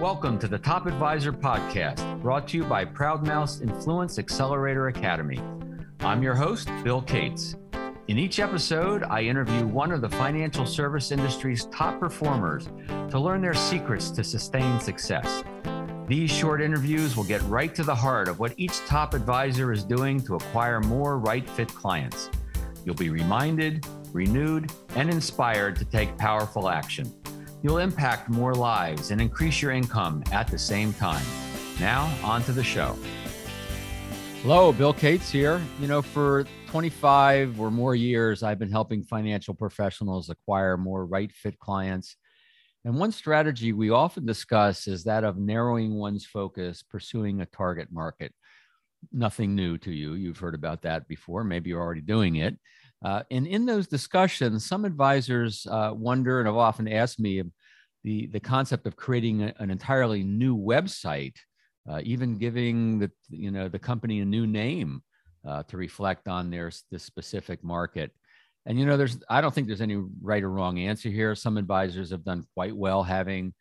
Welcome to the Top Advisor Podcast, brought to you by Proudmouth's Influence Accelerator Academy. I'm your host, Bill Cates. In each episode, I interview one of the financial service industry's top performers to learn their secrets to sustained success. These short interviews will get right to the heart of what each top advisor is doing to acquire more right fit clients. You'll be reminded, renewed, and inspired to take powerful action. You'll impact more lives and increase your income at the same time. Now, on to the show. Hello, Bill Cates here. You know, for 25 or more years, I've been helping financial professionals acquire more right fit clients. And one strategy we often discuss is that of narrowing one's focus, pursuing a target market. Nothing new to you. You've heard about that before. Maybe you're already doing it. Uh, and in those discussions, some advisors uh, wonder and have often asked me the, the concept of creating a, an entirely new website, uh, even giving the, you know, the company a new name uh, to reflect on their this specific market. And you know, there's I don't think there's any right or wrong answer here. Some advisors have done quite well having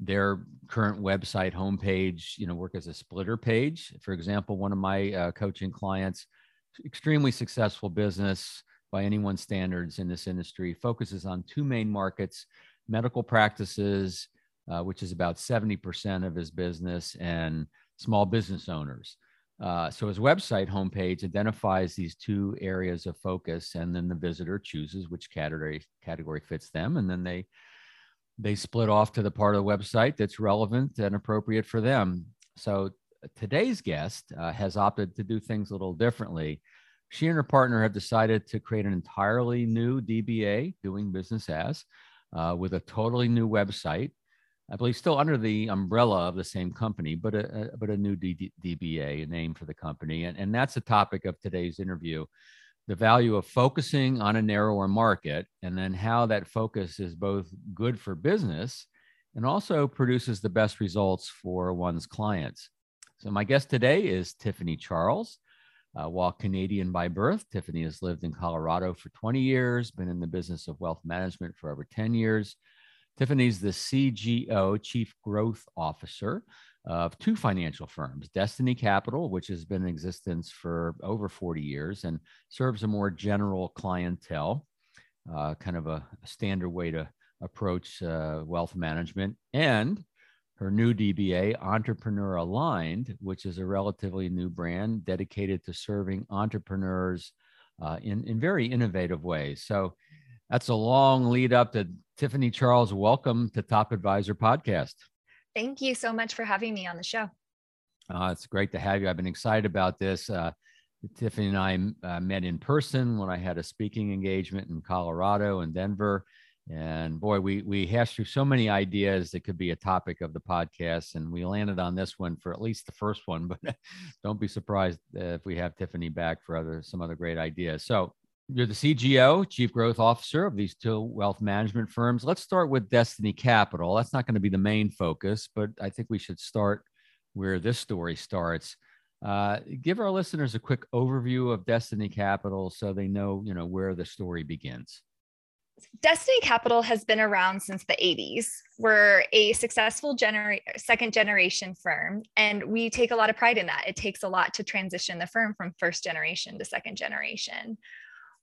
their current website homepage, you know, work as a splitter page. For example, one of my uh, coaching clients, extremely successful business, by anyone's standards in this industry, focuses on two main markets medical practices, uh, which is about 70% of his business, and small business owners. Uh, so his website homepage identifies these two areas of focus, and then the visitor chooses which category category fits them, and then they they split off to the part of the website that's relevant and appropriate for them. So today's guest uh, has opted to do things a little differently she and her partner have decided to create an entirely new DBA, doing business as, uh, with a totally new website. I believe still under the umbrella of the same company, but a, a but a new D- DBA, a name for the company, and and that's the topic of today's interview, the value of focusing on a narrower market, and then how that focus is both good for business, and also produces the best results for one's clients. So my guest today is Tiffany Charles. Uh, while Canadian by birth, Tiffany has lived in Colorado for 20 years, been in the business of wealth management for over 10 years. Tiffany's the CGO, Chief Growth Officer of two financial firms, Destiny Capital, which has been in existence for over 40 years and serves a more general clientele, uh, kind of a, standard way to approach uh, wealth management, and her new DBA, Entrepreneur Aligned, which is a relatively new brand dedicated to serving entrepreneurs uh, in, in very innovative ways. So that's a long lead up to Tiffany Charles. Welcome to Top Advisor Podcast. Thank you so much for having me on the show. Uh, it's great to have you. I've been excited about this. Uh, Tiffany and I uh, met in person when I had a speaking engagement in Colorado and Denver. And boy, we we hashed through so many ideas that could be a topic of the podcast, and we landed on this one for at least the first one. But don't be surprised if we have Tiffany back for other some other great ideas. So you're the CGO, Chief Growth Officer of these two wealth management firms. Let's start with Destiny Capital. That's not going to be the main focus, but I think we should start where this story starts. Uh, give our listeners a quick overview of Destiny Capital so they know, you know, where the story begins. Destiny Capital has been around since the 80s. We're a successful second generation firm, and we take a lot of pride in that. It takes a lot to transition the firm from first generation to second generation.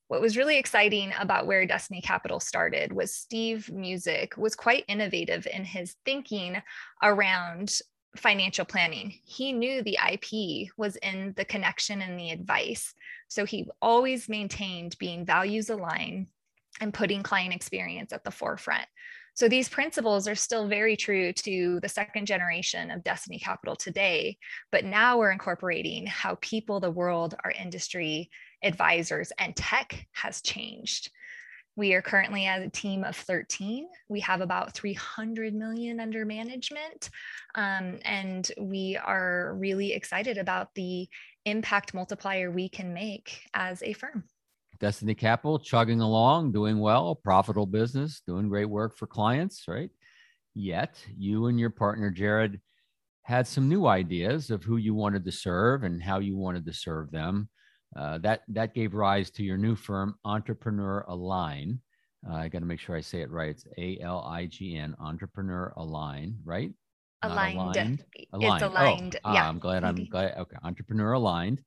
What was really exciting about where Destiny Capital started was Steve Music was quite innovative in his thinking around financial planning. He knew the IP was in the connection and the advice. So he always maintained being values aligned and putting client experience at the forefront. So these principles are still very true to the second generation of Destiny Capital today, but now we're incorporating how people, the world, our industry, advisors, and tech has changed. We are currently at a team of 13. We have about 300 million under management. Um, and we are really excited about the impact multiplier we can make as a firm. Destiny Capital chugging along, doing well, profitable business, doing great work for clients, right? Yet you and your partner, Jared, had some new ideas of who you wanted to serve and how you wanted to serve them. Uh, that that gave rise to your new firm, Entrepreneur Align. Uh, I got to make sure I say it right. It's A L I G N, Entrepreneur Align, right? aligned. aligned. It's aligned. Oh, yeah. I'm glad. I'm glad. Okay, entrepreneur aligned,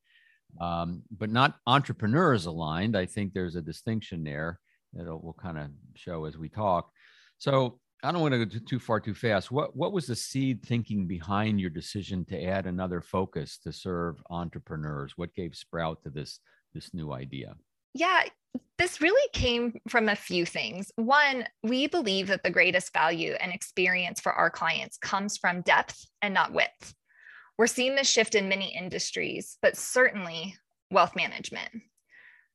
um, but not entrepreneurs aligned. I think there's a distinction there that we'll kind of show as we talk. So I don't want to go too far too fast. What what was the seed thinking behind your decision to add another focus to serve entrepreneurs? What gave Sprout to this this new idea? Yeah, this really came from a few things. One, we believe that the greatest value and experience for our clients comes from depth and not width. We're seeing this shift in many industries, but certainly wealth management.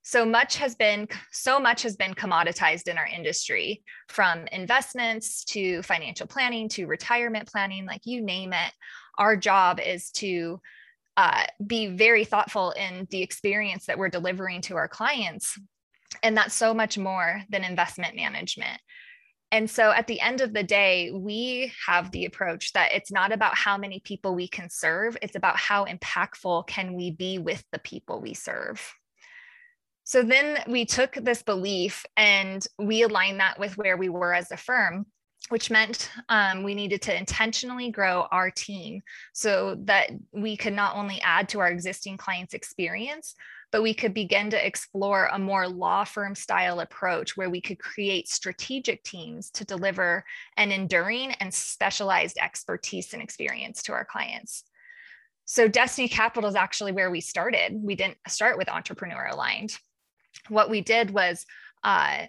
So much has been so much has been commoditized in our industry from investments to financial planning to retirement planning, like you name it. Our job is to uh, be very thoughtful in the experience that we're delivering to our clients. And that's so much more than investment management. And so at the end of the day, we have the approach that it's not about how many people we can serve, it's about how impactful can we be with the people we serve. So then we took this belief and we aligned that with where we were as a firm which meant um, we needed to intentionally grow our team so that we could not only add to our existing clients' experience, but we could begin to explore a more law firm style approach where we could create strategic teams to deliver an enduring and specialized expertise and experience to our clients. So, Destiny Capital is actually where we started. We didn't start with entrepreneur aligned. What we did was uh,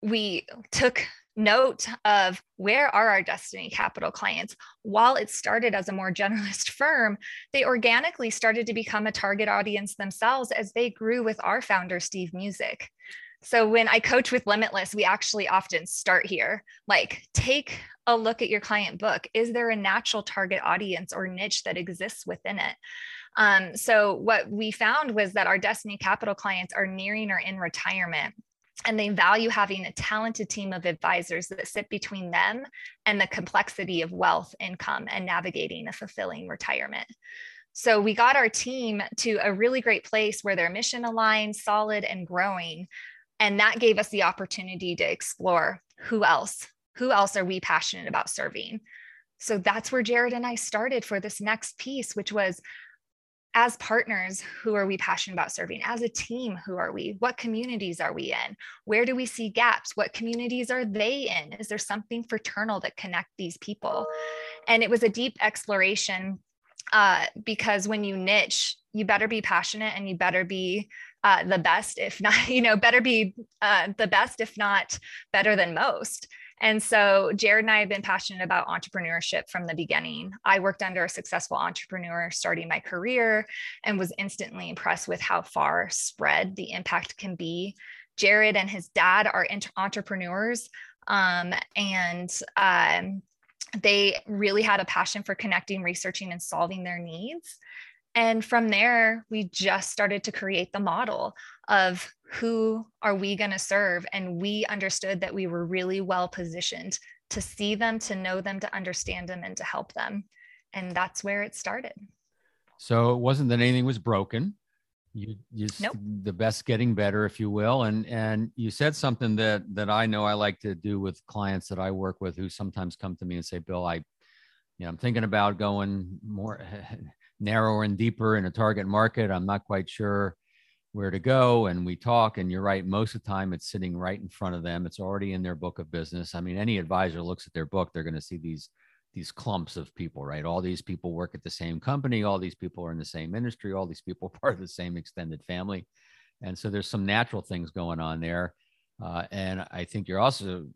we took note of where are our destiny capital clients? While it started as a more generalist firm they organically started to become a target audience themselves as they grew with our founder steve music. So when i coach with limitless we actually often start here. Like take a look at your client book. Is there a natural target audience or niche that exists within it? Um, so what we found was that our destiny capital clients are nearing or in retirement and they value having a talented team of advisors that sit between them and the complexity of wealth, income, and navigating a fulfilling retirement. So we got our team to a really great place where they're mission aligned, solid, and growing. And that gave us the opportunity to explore who else, who else are we passionate about serving? So that's where Jared and I started for this next piece, which was as partners, who are we passionate about serving? As a team, who are we? What communities are we in? Where do we see gaps? What communities are they in? Is there something fraternal that connect these people? And it was a deep exploration uh, because when you niche, you better be passionate and you better be uh, the best, if not, you know, better be uh, the best, if not better than most. And so Jared and I have been passionate about entrepreneurship from the beginning. I worked under a successful entrepreneur starting my career and was instantly impressed with how far spread the impact can be. Jared and his dad are entrepreneurs um, and um, they really had a passion for connecting, researching, and solving their needs. And from there, we just started to create the model of who are we going to serve? And we understood that we were really well positioned to see them, to know them, to understand them, and to help them. And that's where it started. So it wasn't that anything was broken. You just nope. the best getting better, if you will. And and you said something that that I know I like to do with clients that I work with who sometimes come to me and say, Bill, I you know, I'm thinking about going more narrower and deeper in a target market. I'm not quite sure where to go. And we talk, and you're right. Most of the time, it's sitting right in front of them. It's already in their book of business. I mean, any advisor looks at their book, they're going to see these these clumps of people, right? All these people work at the same company. All these people are in the same industry. All these people are part of the same extended family. And so there's some natural things going on there. Uh, and I think you're also,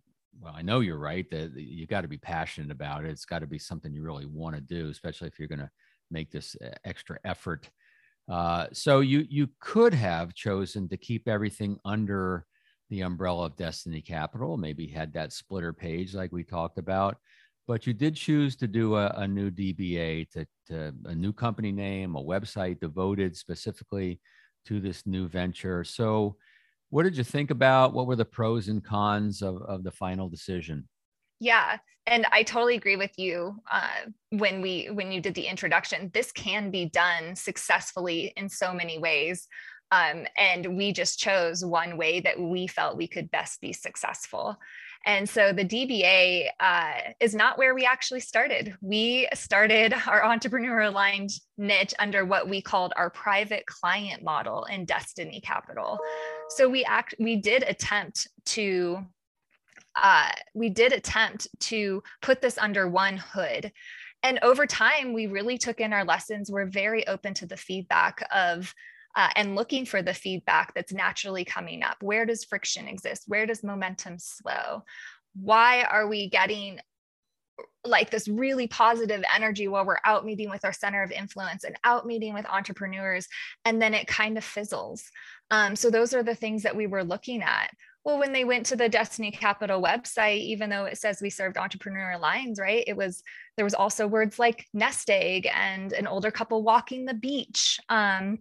well, I know you're right that you got to be passionate about it. It's got to be something you really want to do, especially if you're going to make this uh, extra effort. Uh, so you you could have chosen to keep everything under the umbrella of Destiny Capital, maybe had that splitter page like we talked about, but you did choose to do a, a new DBA, to, to a new company name, a website devoted specifically to this new venture. So, what did you think about? What were the pros and cons of, of the final decision? Yeah, and I totally agree with you uh, when we when you did the introduction. This can be done successfully in so many ways, um, and we just chose one way that we felt we could best be successful. And so the DBA uh, is not where we actually started. We started our entrepreneur aligned niche under what we called our private client model in Destiny Capital. So we act we did attempt to uh, we did attempt to put this under one hood. And over time, we really took in our lessons. We're very open to the feedback of uh, and looking for the feedback that's naturally coming up. Where does friction exist? Where does momentum slow? Why are we getting like this really positive energy while we're out meeting with our center of influence and out meeting with entrepreneurs and then it kind of fizzles um, so those are the things that we were looking at well when they went to the destiny capital website even though it says we served entrepreneur lines right it was there was also words like nest egg and an older couple walking the beach um,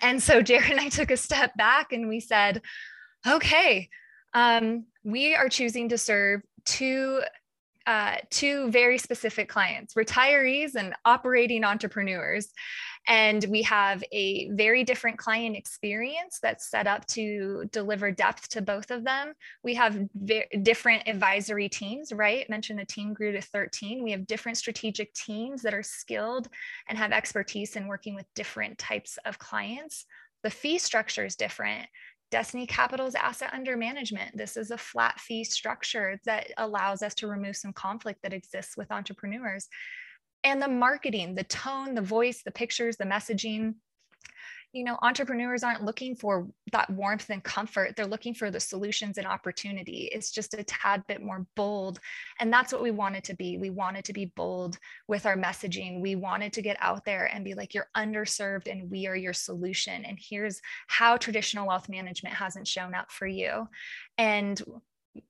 and so Jared and I took a step back and we said, okay, um, we are choosing to serve two uh, two very specific clients retirees and operating entrepreneurs. And we have a very different client experience that's set up to deliver depth to both of them. We have different advisory teams, right? Mentioned the team grew to 13. We have different strategic teams that are skilled and have expertise in working with different types of clients. The fee structure is different. Destiny Capital's asset under management. This is a flat fee structure that allows us to remove some conflict that exists with entrepreneurs. And the marketing, the tone, the voice, the pictures, the messaging, you know, entrepreneurs aren't looking for that warmth and comfort. They're looking for the solutions and opportunity. It's just a tad bit more bold. And that's what we wanted to be. We wanted to be bold with our messaging. We wanted to get out there and be like, you're underserved and we are your solution. And here's how traditional wealth management hasn't shown up for you. And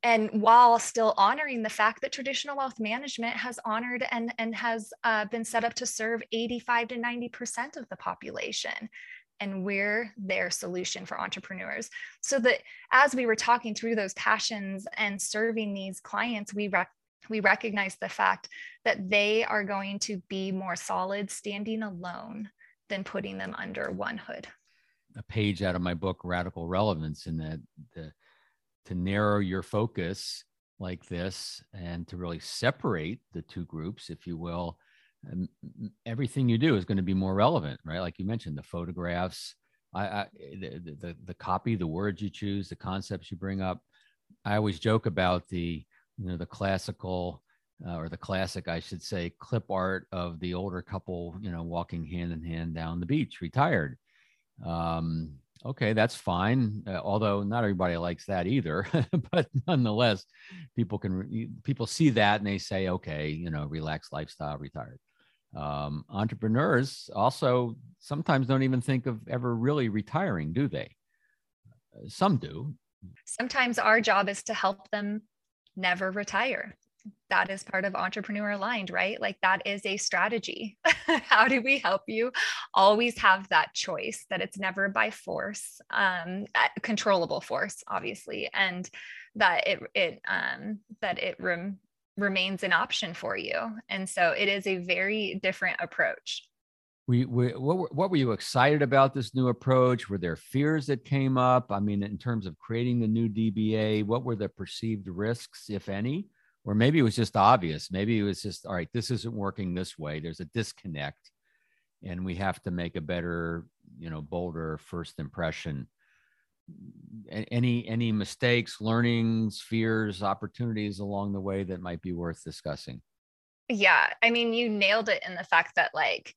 and while still honoring the fact that traditional wealth management has honored and, and has uh, been set up to serve 85 to 90% of the population and we're their solution for entrepreneurs. So that as we were talking through those passions and serving these clients we rec- we recognize the fact that they are going to be more solid standing alone than putting them under one hood. A page out of my book radical relevance in that the to narrow your focus like this and to really separate the two groups if you will everything you do is going to be more relevant, right? Like you mentioned, the photographs, I, I the, the, the copy, the words you choose, the concepts you bring up. I always joke about the you know the classical uh, or the classic, I should say, clip art of the older couple, you know, walking hand in hand down the beach, retired. Um, okay, that's fine. Uh, although not everybody likes that either, but nonetheless, people can people see that and they say, okay, you know, relaxed lifestyle, retired um, entrepreneurs also sometimes don't even think of ever really retiring, do they? Some do. Sometimes our job is to help them never retire. That is part of entrepreneur aligned, right? Like that is a strategy. How do we help you always have that choice that it's never by force, um, controllable force, obviously, and that it it um, that it rem- remains an option for you. And so it is a very different approach. We, we, what, were, what were you excited about this new approach? Were there fears that came up? I mean, in terms of creating the new DBA, what were the perceived risks, if any? Or maybe it was just obvious. Maybe it was just, all right, this isn't working this way. There's a disconnect and we have to make a better, you know, bolder first impression any any mistakes learnings fears opportunities along the way that might be worth discussing yeah i mean you nailed it in the fact that like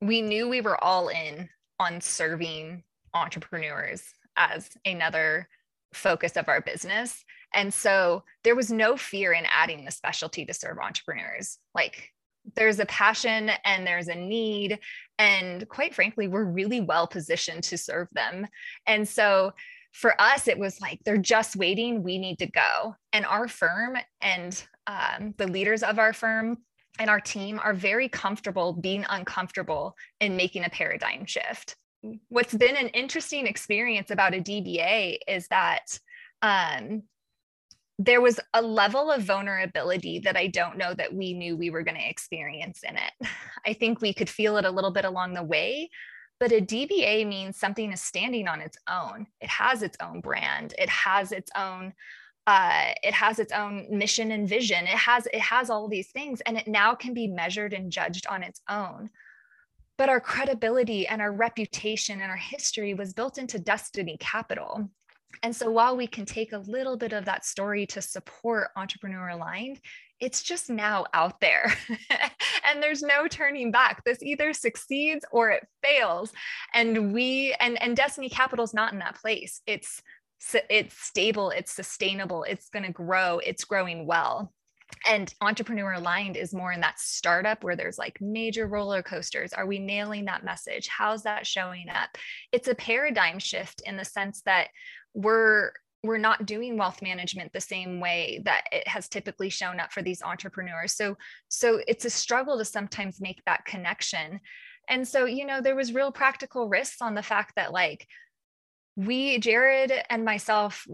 we knew we were all in on serving entrepreneurs as another focus of our business and so there was no fear in adding the specialty to serve entrepreneurs. Like there's a passion and there's a need and quite frankly we're really well positioned to serve them. And so for us it was like they're just waiting we need to go. And our firm and um, the leaders of our firm and our team are very comfortable being uncomfortable and making a paradigm shift. What's been an interesting experience about a dba is that um, there was a level of vulnerability that I don't know that we knew we were going to experience in it. I think we could feel it a little bit along the way, but a DBA means something is standing on its own. It has its own brand, it has its own uh, it has its own mission and vision it has it has all these things and it now can be measured and judged on its own but our credibility and our reputation and our history was built into destiny capital and so while we can take a little bit of that story to support entrepreneur aligned it's just now out there. And there's no turning back. This either succeeds or it fails. And we and and destiny capital is not in that place. It's it's stable it's sustainable it's going to grow it's growing well. And entrepreneur aligned is more in that startup where there's like major roller coasters. Are we nailing that message? How's that showing up? It's a paradigm shift in the sense that we're we're not doing wealth management the same way that it has typically shown up for these entrepreneurs. So so it's a struggle to sometimes make that connection. And so you know there was real practical risks on the fact that like we jared and myself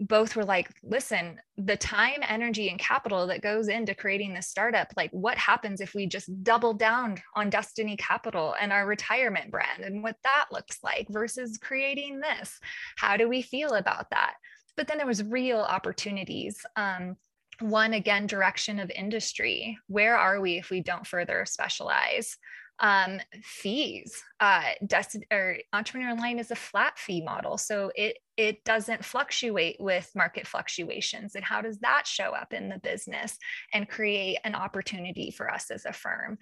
both were like listen the time energy and capital that goes into creating this startup like what happens if we just double down on destiny capital and our retirement brand and what that looks like versus creating this? How do we feel about that? But then there was real opportunities um, one again direction of industry. Where are we if we don't further specialize um, fees. Uh, Dest- or Entrepreneur Aligned is a flat fee model, so it it doesn't fluctuate with market fluctuations. And how does that show up in the business and create an opportunity for us as a firm?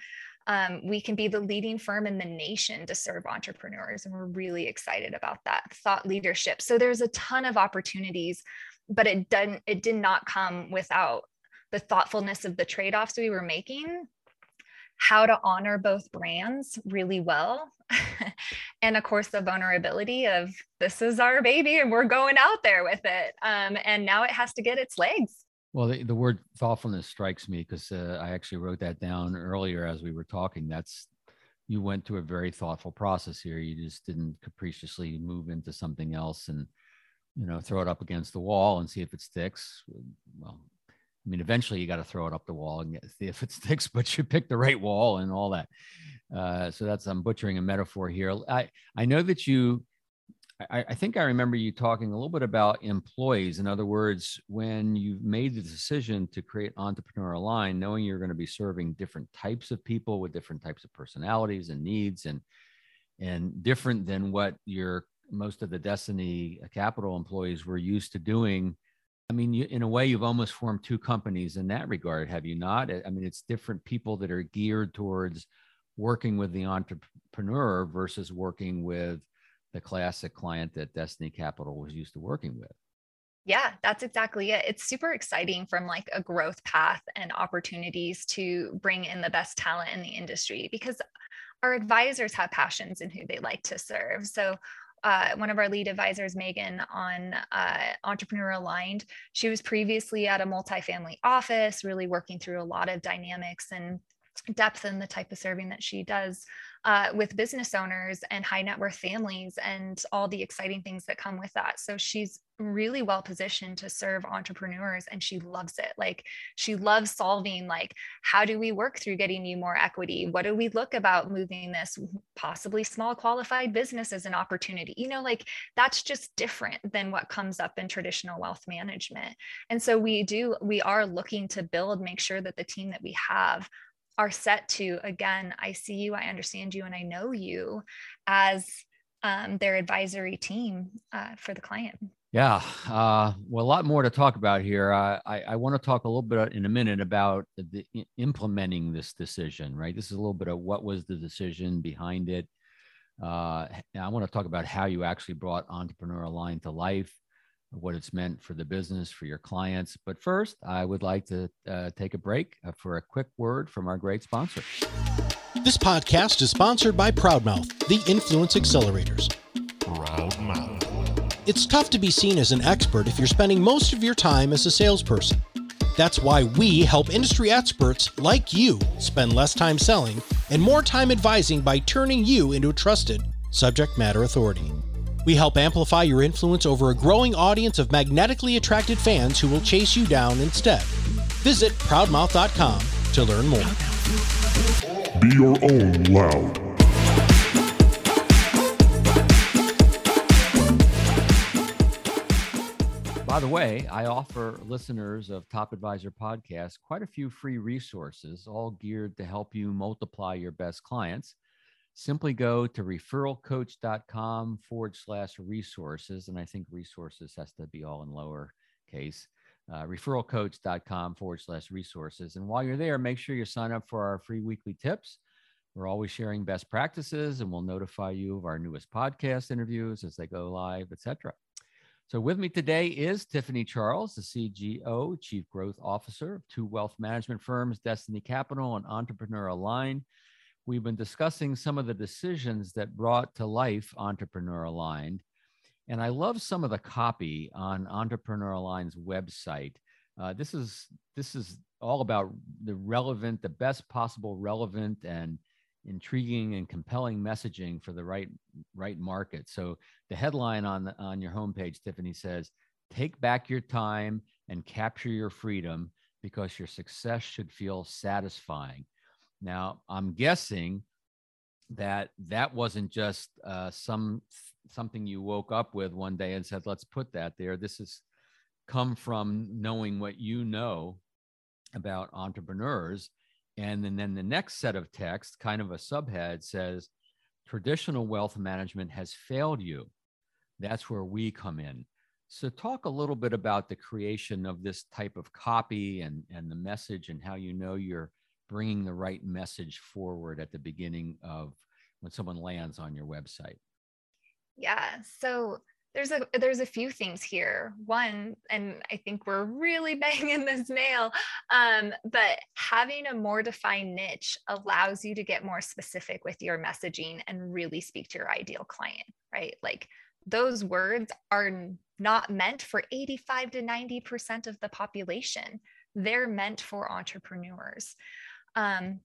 Um, we can be the leading firm in the nation to serve entrepreneurs, and we're really excited about that thought leadership. So there's a ton of opportunities, but it didn't it did not come without the thoughtfulness of the trade-offs we were making how to honor both brands really well. and of course, the vulnerability of this is our baby and we're going out there with it. Um, and now it has to get its legs. Well, the, the word thoughtfulness strikes me because uh, I actually wrote that down earlier as we were talking. That's you went through a very thoughtful process here. You just didn't capriciously move into something else and you know throw it up against the wall and see if it sticks. Well, I mean, eventually you got to throw it up the wall and see if it sticks, but you pick the right wall and all that. Uh, so that's I'm butchering a metaphor here. I I know that you. I, I think I remember you talking a little bit about employees. In other words, when you made the decision to create Entrepreneur Aligned, knowing you're going to be serving different types of people with different types of personalities and needs, and and different than what your most of the Destiny Capital employees were used to doing I mean, you, in a way, you've almost formed two companies in that regard, have you not? I mean, it's different people that are geared towards working with the entrepreneur versus working with the classic client that Destiny Capital was used to working with. Yeah, that's exactly it. It's super exciting from like a growth path and opportunities to bring in the best talent in the industry because our advisors have passions in who they like to serve. So uh, one of our lead advisors, Megan, on uh, Entrepreneur Aligned. She was previously at a multifamily office, really working through a lot of dynamics and depth in the type of serving that she does uh, with business owners and high net worth families and all the exciting things that come with that. So she's really well positioned to serve entrepreneurs and she loves it. Like she loves solving like how do we work through getting you more equity? What do we look about moving this possibly small qualified business as an opportunity? You know, like that's just different than what comes up in traditional wealth management. And so we do we are looking to build make sure that the team that we have are set to again i see you i understand you and i know you as um, their advisory team uh, for the client. Yeah uh, well a lot more to talk about here. Uh, i, I want to talk a little bit in a minute about the, implementing this decision right? This is a little bit of what was the decision behind it. Uh, i want to talk about how you actually brought entrepreneur aligned to life what it's meant for the business, for your clients. But first, I would like to uh, take a break uh, for a quick word from our great sponsor. This podcast is sponsored by Proudmouth, the Influence Accelerators. Proudmouth. It's tough to be seen as an expert if you're spending most of your time as a salesperson. That's why we help industry experts like you spend less time selling and more time advising by turning you into a trusted subject matter authority. We help amplify your influence over a growing audience of magnetically attracted fans who will chase you down instead. Visit proudmouth.com to learn more. Be your own loud. By the way, I offer listeners of Top Advisor Podcast quite a few free resources, all geared to help you multiply your best clients. Simply go to referralcoach.com forward slash resources. And I think resources has to be all in lower case. Uh, referralcoach.com forward slash resources. And while you're there, make sure you sign up for our free weekly tips. We're always sharing best practices and we'll notify you of our newest podcast interviews as they go live, etc. So with me today is Tiffany Charles, the CGO, Chief Growth Officer of two wealth management firms, Destiny Capital and Entrepreneur Aligned. We've been discussing some of the decisions that brought to life Entrepreneur Aligned. And I love some of the copy on Entrepreneur Aligned's website. Uh, this is this is all about the relevant, the best possible relevant and intriguing and compelling messaging for the right right market. So the headline on the, on your homepage, Tiffany says, "Take back your time and capture your freedom because your success should feel satisfying." Now, I'm guessing that that wasn't just uh, some something you woke up with one day and said, "Let's put that there." This has come from knowing what you know about entrepreneurs and then, then the next set of text, kind of a subhead, says traditional wealth management has failed you. That's where we come in. So, talk a little bit about the creation of this type of copy and, and the message and how you know you're bringing the right message forward at the beginning of when someone lands on your website. Yeah. So, there's a there's a few things here one and i think we're really banging this nail um, but having a more defined niche allows you to get more specific with your messaging and really speak to your ideal client right like those words are not meant for 85 to 90% of the population they're meant for entrepreneurs um,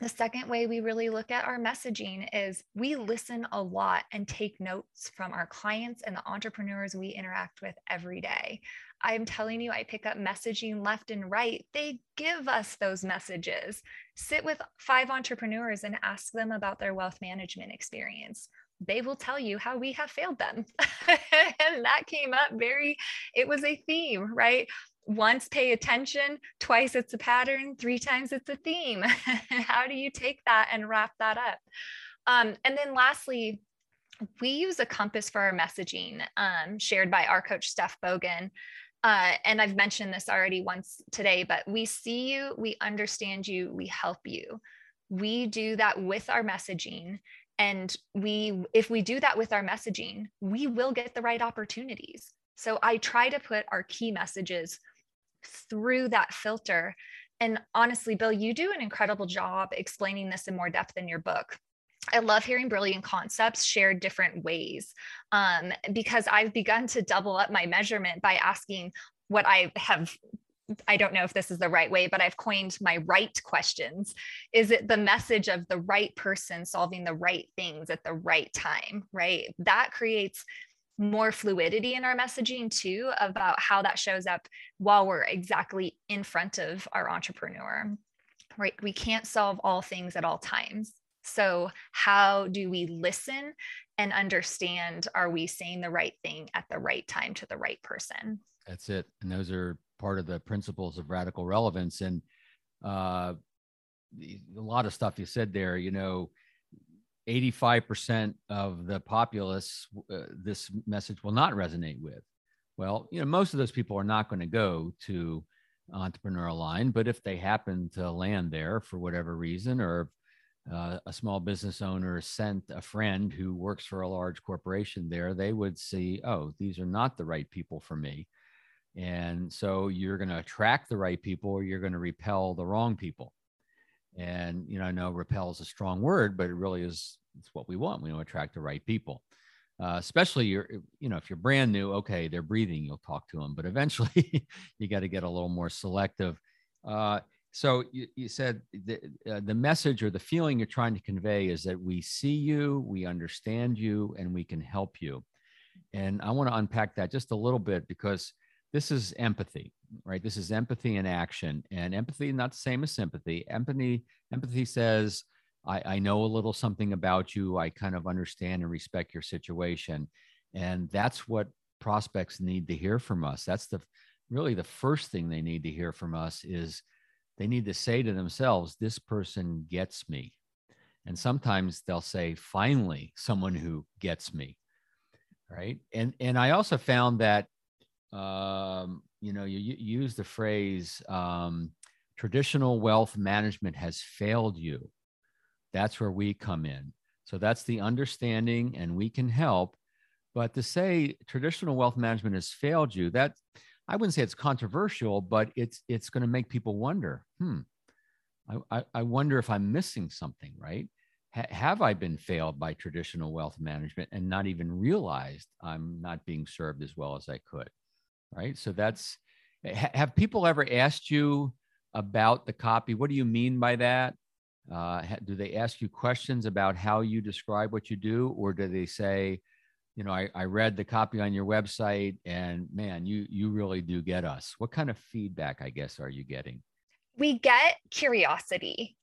the second way we really look at our messaging is we listen a lot and take notes from our clients and the entrepreneurs we interact with every day. I'm telling you, I pick up messaging left and right. They give us those messages. Sit with five entrepreneurs and ask them about their wealth management experience. They will tell you how we have failed them. and that came up very, it was a theme, right? Once pay attention, twice it's a pattern, three times it's a theme. How do you take that and wrap that up? Um, and then lastly, we use a compass for our messaging um, shared by our coach, Steph Bogan. Uh, and I've mentioned this already once today, but we see you, we understand you, we help you. We do that with our messaging. And we, if we do that with our messaging, we will get the right opportunities. So I try to put our key messages through that filter. And honestly, Bill, you do an incredible job explaining this in more depth in your book. I love hearing brilliant concepts shared different ways um, because I've begun to double up my measurement by asking what I have. I don't know if this is the right way, but I've coined my right questions. Is it the message of the right person solving the right things at the right time? Right. That creates more fluidity in our messaging too about how that shows up while we're exactly in front of our entrepreneur right? We can't solve all things at all times. So how do we listen and understand are we saying the right thing at the right time to the right person? That's it. And those are part of the principles of radical relevance. And uh, a lot of stuff you said there you know 85% of the populace uh, this message will not resonate with. Well, you know, most of those people are not going to go to Entrepreneur Aligned, but if they happen to land there for whatever reason, or uh, a small business owner sent a friend who works for a large corporation there, they would see, oh, these are not the right people for me. And so you're going to attract the right people or you're going to repel the wrong people. And, you know, I know repel is a strong word, but it really is it's what we want. We want to attract the right people. Uh, especially you're, you know, if you're brand new, okay, they're breathing, you'll talk to them, but eventually you got to get a little more selective. Uh, so you, you said the, uh, the message or the feeling you're trying to convey is that we see you, we understand you, and we can help you. And I want to unpack that just a little bit because this is empathy, right? This is empathy in action, and empathy not the same as sympathy. Empathy, empathy says, I, I know a little something about you. I kind of understand and respect your situation. And that's what prospects need to hear from us. That's the really the first thing they need to hear from us is they need to say to themselves, this person gets me. And sometimes they'll say, finally, someone who gets me. Right. And and I also found that um, you know, you, you use the phrase um, traditional wealth management has failed you. That's where we come in. So that's the understanding, and we can help. But to say traditional wealth management has failed you, that I wouldn't say it's controversial, but it's it's going to make people wonder. Hmm, I, I, wonder if I'm missing something, right? have I been failed by traditional wealth management and not even realized I'm not being served as well as I could? Right. So that's have people ever asked you about the copy? What do you mean by that? Uh, do they ask you questions about how you describe what you do, or do they say, you know, I, I read the copy on your website, and man, you you really do get us. What kind of feedback, I guess, are you getting? We get curiosity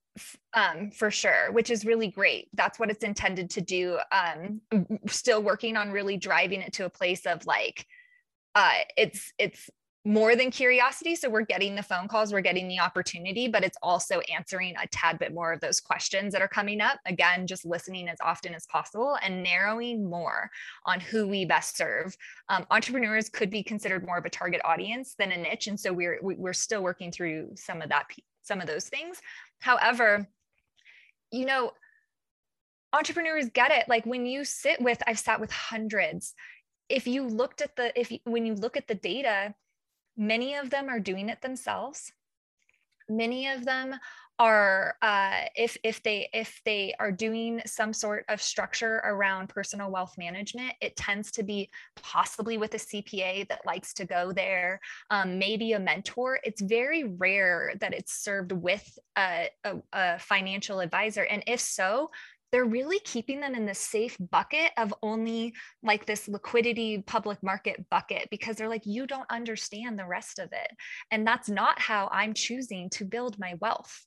um, for sure, which is really great. That's what it's intended to do. Um, still working on really driving it to a place of like, uh, it's it's more than curiosity. So we're getting the phone calls, we're getting the opportunity, but it's also answering a tad bit more of those questions that are coming up. Again, just listening as often as possible and narrowing more on who we best serve. Um, entrepreneurs could be considered more of a target audience than a niche, and so we're we're still working through some of that, some of those things. However, you know, entrepreneurs get it. Like when you sit with, I've sat with hundreds. If you looked at the, if you, when you look at the data Many of them are doing it themselves. Many of them are uh, if if they if they are doing some sort of structure around personal wealth management it tends to be possibly with a cpa that likes to go there um, maybe a mentor it's very rare that it's served with a, a, a financial advisor and if so they're really keeping them in the safe bucket of only like this liquidity public market bucket because they're like, you don't understand the rest of it. And that's not how I'm choosing to build my wealth.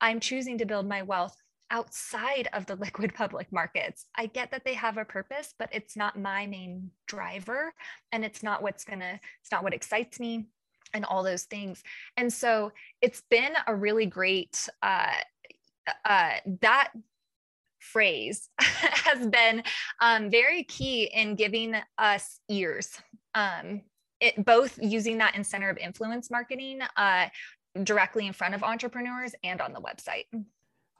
I'm choosing to build my wealth outside of the liquid public markets. I get that they have a purpose, but it's not my main driver. And it's not what's gonna, it's not what excites me and all those things. And so it's been a really great, uh, uh, that phrase has been um, very key in giving us ears. Um, it, both using that in center of influence marketing uh, directly in front of entrepreneurs and on the website.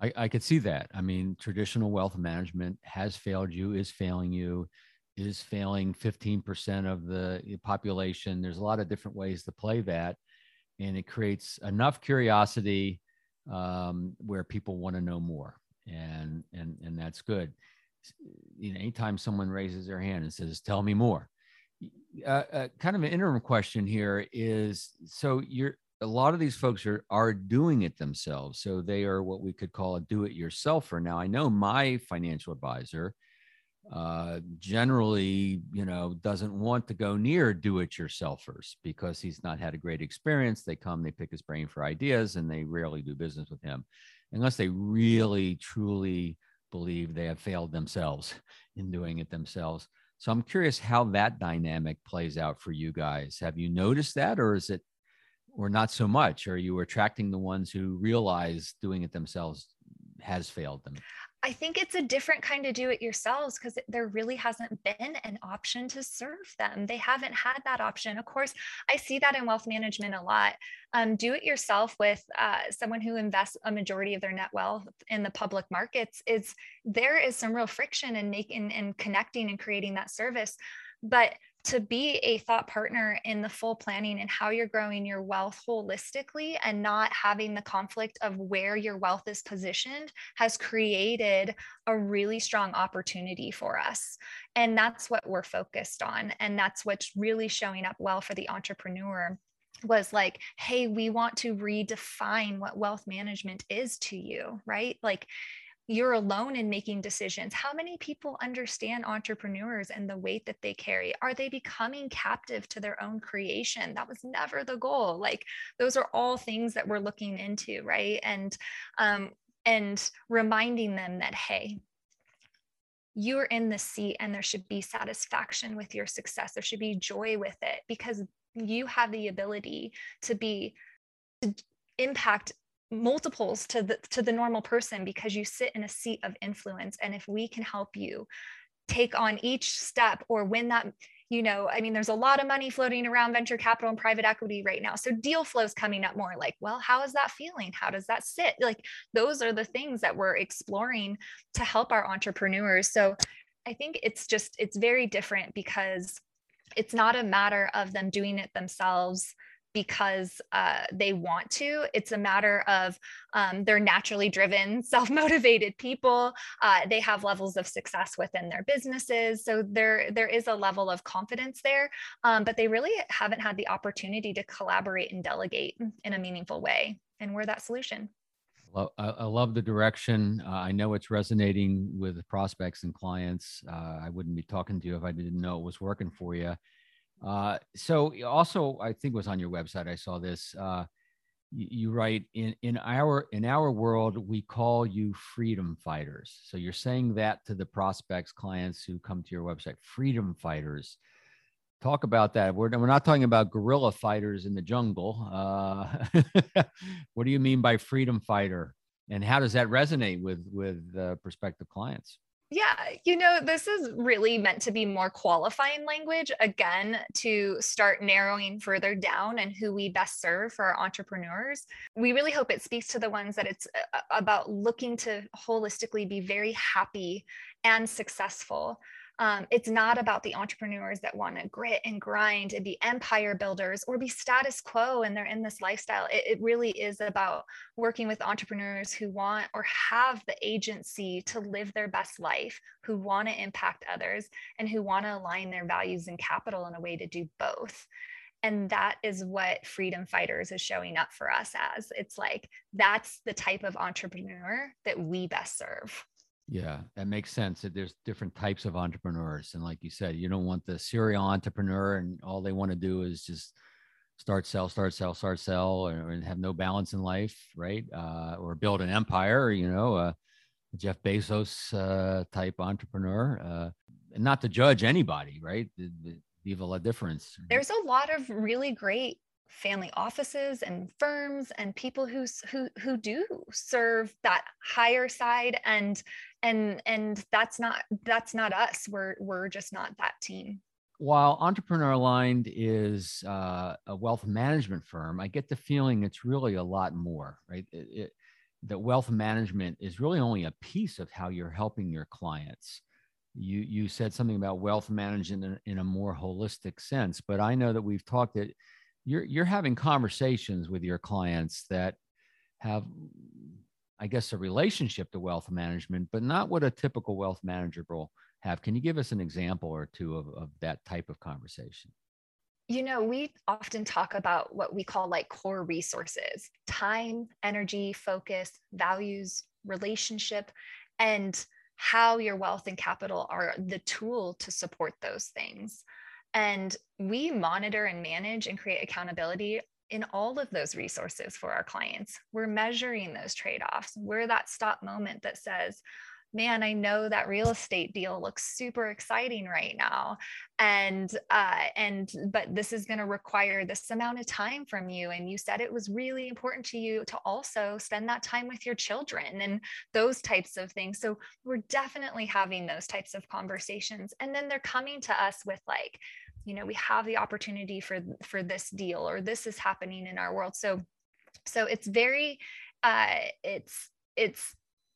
I, I could see that. I mean, traditional wealth management has failed you, is failing you, is failing 15% of the population. There's a lot of different ways to play that. And it creates enough curiosity um, where people want to know more and and and that's good. You know anytime someone raises their hand and says tell me more. Uh, uh, kind of an interim question here is so you're a lot of these folks are are doing it themselves. So they are what we could call a do it yourselfer now i know my financial advisor uh, generally, you know, doesn't want to go near do it yourselfers because he's not had a great experience. They come, they pick his brain for ideas, and they rarely do business with him unless they really truly believe they have failed themselves in doing it themselves. So I'm curious how that dynamic plays out for you guys. Have you noticed that, or is it, or not so much? Are you attracting the ones who realize doing it themselves has failed them? I think it's a different kind of do it yourselves because there really hasn't been an option to serve them. They haven't had that option. Of course, I see that in wealth management a lot. Um, do it yourself with uh, someone who invests a majority of their net wealth in the public markets is there is some real friction in making and connecting and creating that service. But to be a thought partner in the full planning and how you're growing your wealth holistically and not having the conflict of where your wealth is positioned has created a really strong opportunity for us. And that's what we're focused on. And that's what's really showing up well for the entrepreneur was like, hey, we want to redefine what wealth management is to you, right? Like, you're alone in making decisions. How many people understand entrepreneurs and the weight that they carry? Are they becoming captive to their own creation? That was never the goal. Like those are all things that we're looking into, right? And um, and reminding them that hey, you're in the seat and there should be satisfaction with your success there should be joy with it because you have the ability to be to impact multiples to the to the normal person because you sit in a seat of influence. And if we can help you take on each step or win that you know i mean there's a lot of money floating around venture capital and private equity right now. So deal flow is coming up more like well how is that feeling? How does that sit? Like those are the things that we're exploring to help our entrepreneurs. So i think it's just it's very different because it's not a matter of them doing it themselves because uh, they want to. It's a matter of um, they're naturally driven, self motivated people. Uh, they have levels of success within their businesses, so there there is a level of confidence there. Um, but they really haven't had the opportunity to collaborate and delegate in a meaningful way, and we're that solution. I love the direction. Uh, I know it's resonating with prospects and clients. Uh, I wouldn't be talking to you if I didn't know it was working for you. Uh, so also, I think was on your website. I saw this. Uh, you, you write in in our in our world, we call you freedom fighters. So you're saying that to the prospects, clients who come to your website, freedom fighters. Talk about that. We're, we're not talking about guerrilla fighters in the jungle. Uh, what do you mean by freedom fighter? And how does that resonate with with uh, prospective clients? Yeah, you know, this is really meant to be more qualifying language, again, to start narrowing further down and who we best serve for our entrepreneurs. We really hope it speaks to the ones that it's uh, about looking to holistically be very happy and successful um, it's not about the entrepreneurs that want to grit and grind and be empire builders or be status quo and they're in this lifestyle. It, it really is about working with entrepreneurs who want or have the agency to live their best life, who want to impact others, and who want to align their values and capital in a way to do both. And that is what freedom fighters is showing up for us as. It's like that's the type of entrepreneur that we best serve yeah, that makes sense. That there's different types of entrepreneurs, and like you said, you don't want the serial entrepreneur, and all they want to do is just start, sell, start, sell, start, sell, and have no balance in life, right? Uh, or build an empire, you know, uh, Jeff Bezos uh, type entrepreneur. Uh, and not to judge anybody, right? The, the, viva la difference. There's a lot of really great family offices and firms and people who who who do serve that higher side and and and that's not that's not us. We're we're just not that team. While entrepreneur aligned is uh, a wealth management firm i get the feeling it's really a lot more right? It, it, that wealth management is really only a piece of how you're helping your clients. You you said something about wealth management in, in a more holistic sense but i know that we've talked that you're you're having conversations with your clients that have i guess a relationship to wealth management but not what a typical wealth manager will have. Can you give us an example or two of, of that type of conversation? You know we often talk about what we call like core resources time energy focus values relationship and how your wealth and capital are the tool to support those things and we monitor and manage and create accountability in all of those resources for our clients. We're measuring those trade offs. We're that stop moment that says, man, I know that real estate deal looks super exciting right now. And, uh, and, but this is going to require this amount of time from you. And you said it was really important to you to also spend that time with your children and those types of things. So we're definitely having those types of conversations. And then they're coming to us with like, you know, we have the opportunity for, for this deal or this is happening in our world. So, so it's very, uh, it's, it's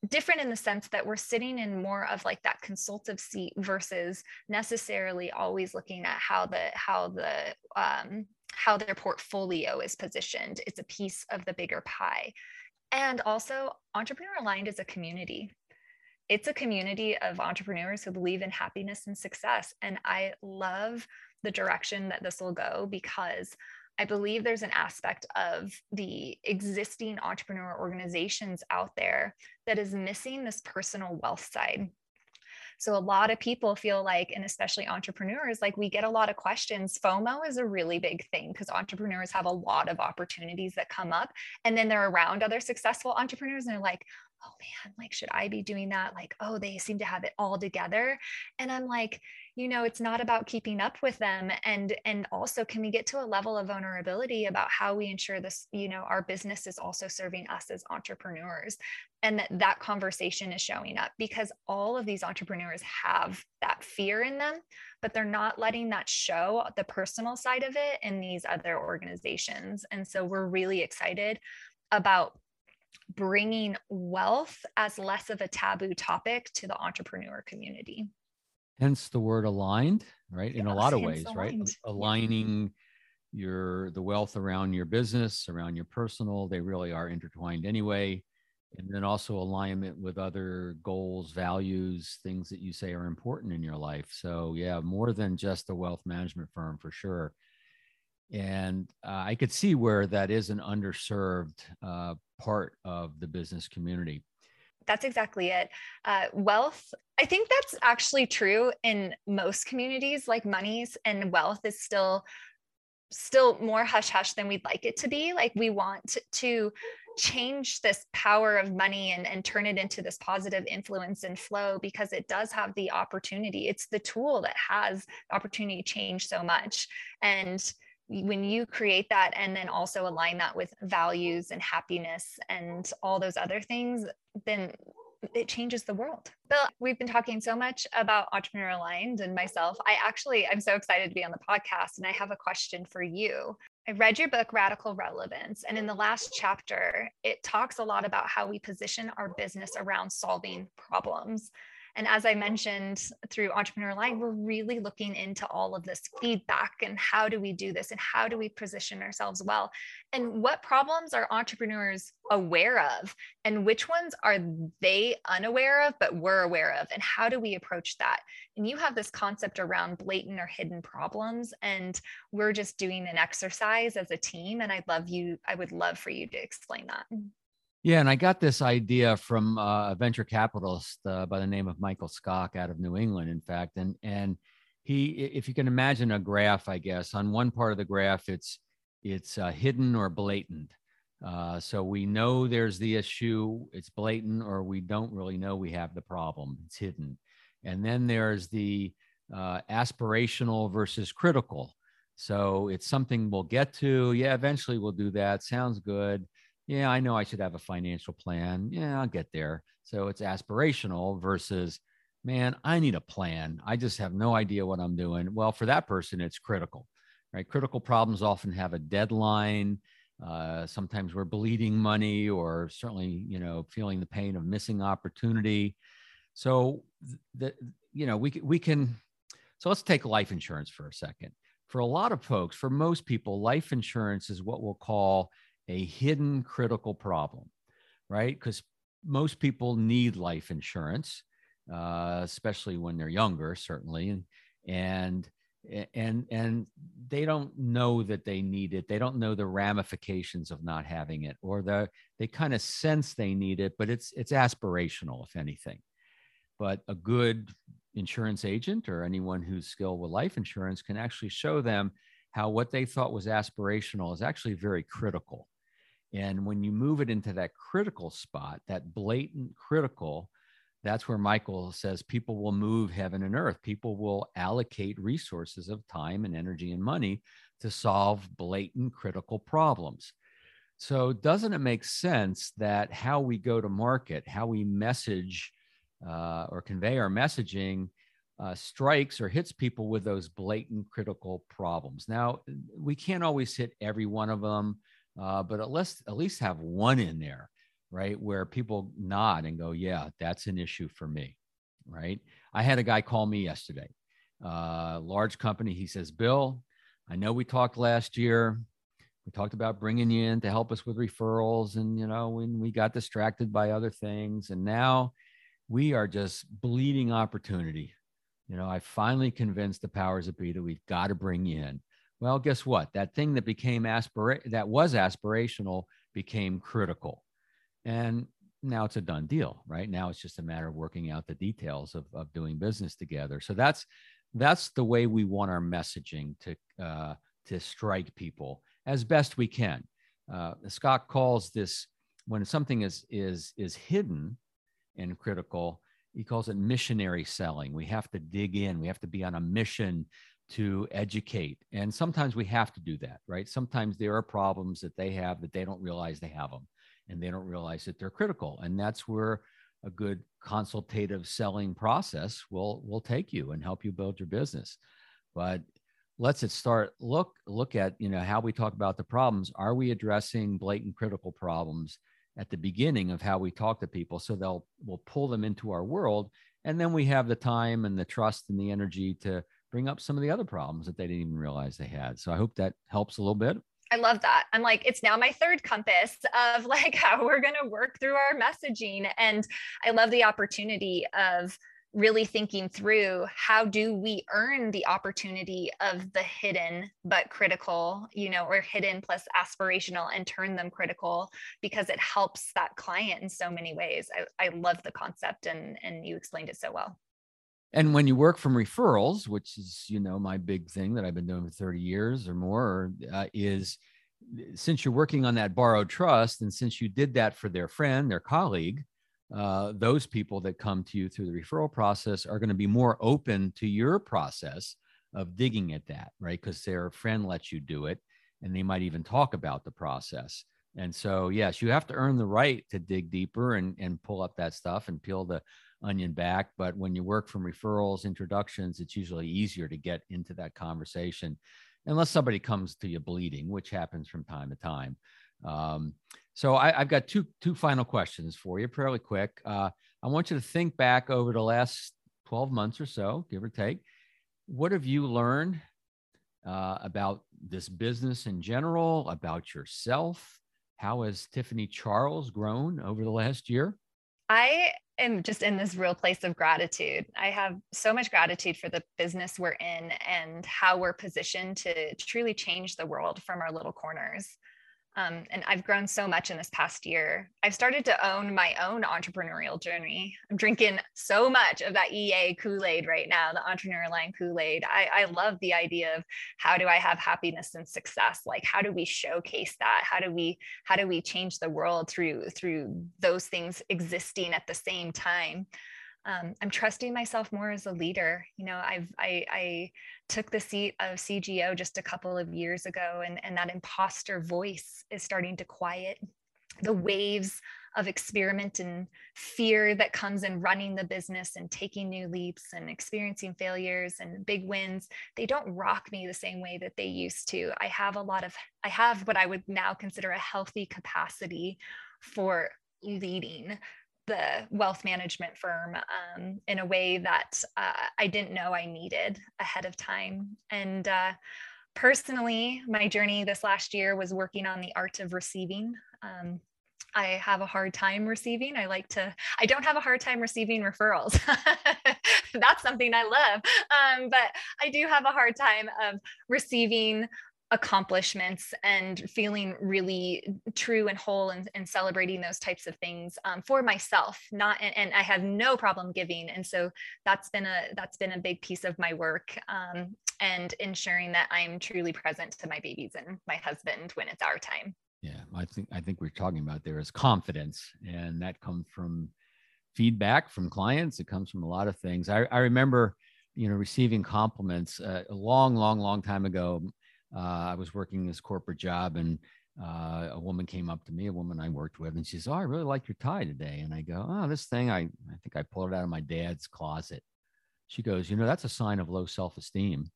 different in the sense that we're sitting in more of like that consultative seat versus necessarily always looking at how the how the um, how their portfolio is positioned. It's a piece of the bigger pie. And also entrepreneur aligned is a community. It's a community of entrepreneurs who believe in happiness and success. And i love the direction that this will go because I believe there's an aspect of the existing entrepreneur organizations out there that is missing this personal wealth side. So a lot of people feel like, and especially entrepreneurs, like we get a lot of questions. FOMO is a really big thing because entrepreneurs have a lot of opportunities that come up. And then they're around other successful entrepreneurs and they're like, oh man, like, should I be doing that? Like, oh, they seem to have it all together. And I'm like, you know, it's not about keeping up with them. And, and also can we get to a level of vulnerability about how we ensure this, you know, our business is also serving us as entrepreneurs and that that conversation is showing up because all of these entrepreneurs have that fear in them, but they're not letting that show the personal side of it in these other organizations. And so we're really excited about bringing wealth as less of a taboo topic to the entrepreneur community. Hence the word aligned, right? In a lot of ways, aligned. right? Aligning your the wealth around your business, around your personal, they really are intertwined anyway. And then also alignment with other goals, values, things that you say are important in your life. So, yeah, more than just a wealth management firm for sure and uh, I could see where that is an underserved uh, part of the business community. That's exactly it. Uh, wealth, I think that's actually true in most communities. Like monies and wealth is still still more hush hush than we'd like it to be. Like we want to change this power of money and, and turn it into this positive influence and flow because it does have the opportunity. It's the tool that has opportunity to change so much. And when you create that and then also align that with values and happiness and all those other things, then it changes the world. Bill, we've been talking so much about Entrepreneur Aligned and myself. I actually, I'm so excited to be on the podcast and I have a question for you. I read your book, Radical Relevance, and in the last chapter, it talks a lot about how we position our business around solving problems. And as I mentioned through Entrepreneur Aligned, we're really looking into all of this feedback and how do we do this and how do we position ourselves well? And what problems are entrepreneurs aware of and which ones are they unaware of but we're aware of? And how do we approach that? And you have this concept around blatant or hidden problems. And we're just doing an exercise as a team. And I'd love you, I would love for you to explain that. Yeah, and I got this idea from uh, a venture capitalist uh, by the name of Michael Skok out of New England, in fact, and and he, if you can imagine a graph, I guess on one part of the graph it's it's uh, hidden or blatant. Uh, so we know there's the issue, it's blatant, or we don't really know we have the problem, it's hidden. And then there's the uh, aspirational versus critical. So it's something we'll get to. Yeah, eventually we'll do that. Sounds good yeah, I know I should have a financial plan. Yeah, I'll get there. So it's aspirational versus, man, I need a plan. I just have no idea what I'm doing. Well, for that person, it's critical, right? Critical problems often have a deadline. Uh, sometimes we're bleeding money or certainly, you know, feeling the pain of missing opportunity. So, the, you know, we, we can, so let's take life insurance for a second. For a lot of folks, for most people, life insurance is what we'll call a hidden critical problem, right? Because most people need life insurance, uh, especially when they're younger, certainly, and and and and they don't know that they need it. They don't know the ramifications of not having it, or the they kind of sense they need it, but it's it's aspirational, if anything. But a good insurance agent or anyone who's skilled with life insurance can actually show them how what they thought was aspirational is actually very critical and when you move it into that critical spot, that blatant critical, that's where Michael says people will move heaven and earth. People will allocate resources of time and energy and money to solve blatant critical problems. So, doesn't it make sense that how we go to market, how we message uh, or convey our messaging, uh, strikes or hits people with those blatant critical problems? Now, we can't always hit every one of them uh, but at least at least have one in there, right, where people nod and go, "Yeah, that's an issue for me." Right? I had a guy call me yesterday, uh, large company. He says, "Bill, I know we talked last year. We talked about bringing you in to help us with referrals, and you know, when we got distracted by other things, and now." We are just bleeding opportunity. You know, I finally convinced the powers that be that we've got to bring you in well, guess what? That thing that became aspira- that was aspirational became critical. And now it's a done deal, right? Now it's just a matter of working out the details of, of doing business together. So that's that's the way we want our messaging to uh, to strike people as best we can. Uh, Skok calls this when something is is is hidden and critical. He calls it missionary selling. We have to dig in. We have to be on a mission to educate, and sometimes we have to do that, right? Sometimes there are problems that they have that they don't realize they have them and they don't realize that they're critical. And that's where a good consultative selling process will will take you and help you build your business. But let's it start look look at you know how we talk about the problems. Are we addressing blatant critical problems at the beginning of how we talk to people so they'll we'll pull them into our world and then we have the time and the trust and the energy to bring up some of the other problems that they didn't even realize they had. So I hope that helps a little bit. I love that. I'm like, it's now my third compass of like how we're going to work through our messaging. And I love the opportunity of really thinking through how do we earn the opportunity of the hidden but critical, you know, or hidden plus aspirational and turn them critical because it helps that client in so many ways. I, I love the concept and, and you explained it so well. And when you work from referrals, which is, you know, my big thing that I've been doing for 30 years or more, uh, is since you're working on that borrowed trust, and since you did that for their friend, their colleague, uh, those people that come to you through the referral process are going to be more open to your process of digging at that, right? Because their friend lets you do it, and they might even talk about the process. And so, yes, you have to earn the right to dig deeper and, and pull up that stuff and peel the onion back. But when you work from referrals, introductions, it's usually easier to get into that conversation, unless somebody comes to you bleeding, which happens from time to time. Um, so I, have got two two final questions for you, fairly quick. Uh, I want you to think back over the last 12 months or so, give or take. What have you learned uh, about this business in general, about yourself? How has Tiffany Charles grown over the last year? I am just in this real place of gratitude. I have so much gratitude for the business we're in and how we're positioned to truly change the world from our little corners. Um, and I've grown so much in this past year. I've started to own my own entrepreneurial journey. I'm drinking so much of that EA Kool Aid right now, the entrepreneur aligned Kool Aid. I, I love the idea of how do I have happiness and success? Like how do we showcase that? How do we how do we change the world through through those things existing at the same time? Um, I'm trusting myself more as a leader. You know, I've I, I took the seat of CGO just a couple of years ago, and and that imposter voice is starting to quiet. The waves of experiment and fear that comes in running the business and taking new leaps and experiencing failures and big wins they don't rock me the same way that they used to i have a lot of i have what i would now consider a healthy capacity for leading the wealth management firm um, in a way that uh, I didn't know I needed ahead of time. And uh, personally, my journey this last year was working on the art of receiving. Um, I have a hard time receiving. I like to, I don't have a hard time receiving referrals. That's something I love. Um, but I do have a hard time of receiving accomplishments and feeling really true and whole and, and celebrating those types of things um, for myself not and, and, i have no problem giving. And so that's been a that's been a big piece of my work um, and ensuring that i'm truly present to my babies and my husband when it's our time. Yeah i think i think we're talking about there is confidence and that comes from feedback from clients. It comes from a lot of things. I, I remember you know receiving compliments uh, a long long long time ago I was working this corporate job and uh, a woman came up to me, a woman I worked with, and she says, "Oh, I really like your tie today." And I go, "Oh, this thing, I, I think I pulled it out of my dad's closet." She goes, "You know, that's a sign of low self-esteem."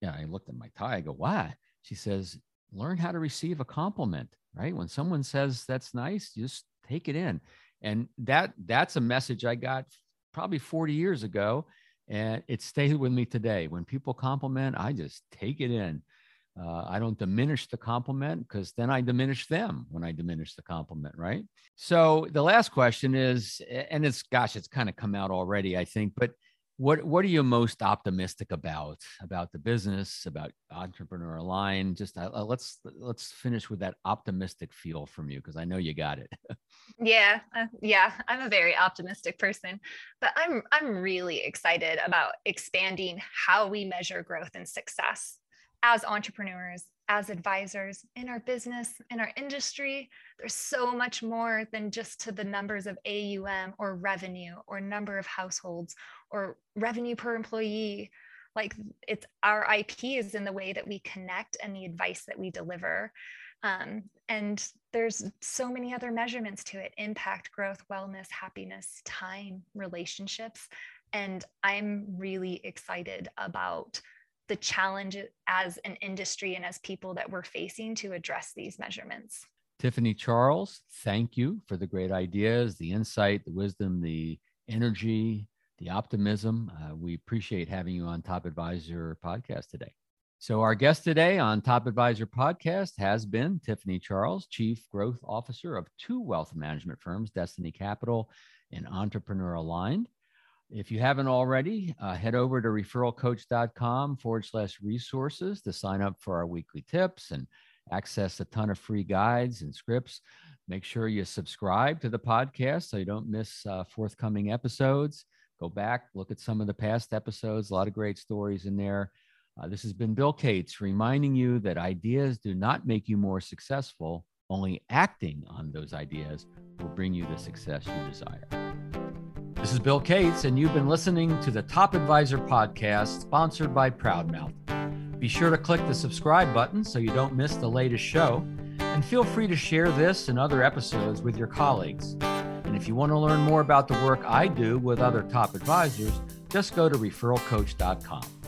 Yeah, I looked at my tie. I go, "Why?" She says, "Learn how to receive a compliment. Right? When someone says that's nice, just take it in." And that that's a message I got probably 40 years ago, and it stayed with me today. When people compliment, I just take it in uh, I don't diminish the compliment because then I diminish them when I diminish the compliment, right? So the last question is, and it's gosh, it's kind of come out already, I think, but what what are you most optimistic about about the business, about entrepreneur aligned? Just uh, uh let's let's finish with that optimistic feel from you because I know you got it. Yeah, uh, yeah, I'm a very optimistic person, but I'm I'm really excited about expanding how we measure growth and success as entrepreneurs, as advisors in our business, in our industry. There's so much more than just to the numbers of AUM or revenue or number of households or revenue per employee. Like it's our IP is in the way that we connect and the advice that we deliver. Um, and there's so many other measurements to it impact, growth, wellness, happiness, time, relationships. And I'm really excited about the challenge as an industry and as people that we're facing to address these measurements. Tiffany Charles, thank you for the great ideas, the insight, the wisdom, the energy, the optimism. Uh, we appreciate having you on Top Advisor podcast today. So, our guest today on Top Advisor podcast has been Tiffany Charles, Chief Growth Officer of two wealth management firms, Destiny Capital and Entrepreneur Aligned. If you haven't already, uh, head over to referralcoach.com forward slash resources to sign up for our weekly tips and access a ton of free guides and scripts. Make sure you subscribe to the podcast so you don't miss uh, forthcoming episodes. Go back, look at some of the past episodes, a lot of great stories in there. Uh, this has been Bill Cates reminding you that ideas do not make you more successful. Only acting on those ideas will bring you the success you desire. This is Bill Cates, and you've been listening to the Top Advisor podcast sponsored by Proudmouth. Be sure to click the subscribe button so you don't miss the latest show, and feel free to share this and other episodes with your colleagues. And if you want to learn more about the work I do with other top advisors, just go to referralcoach.com.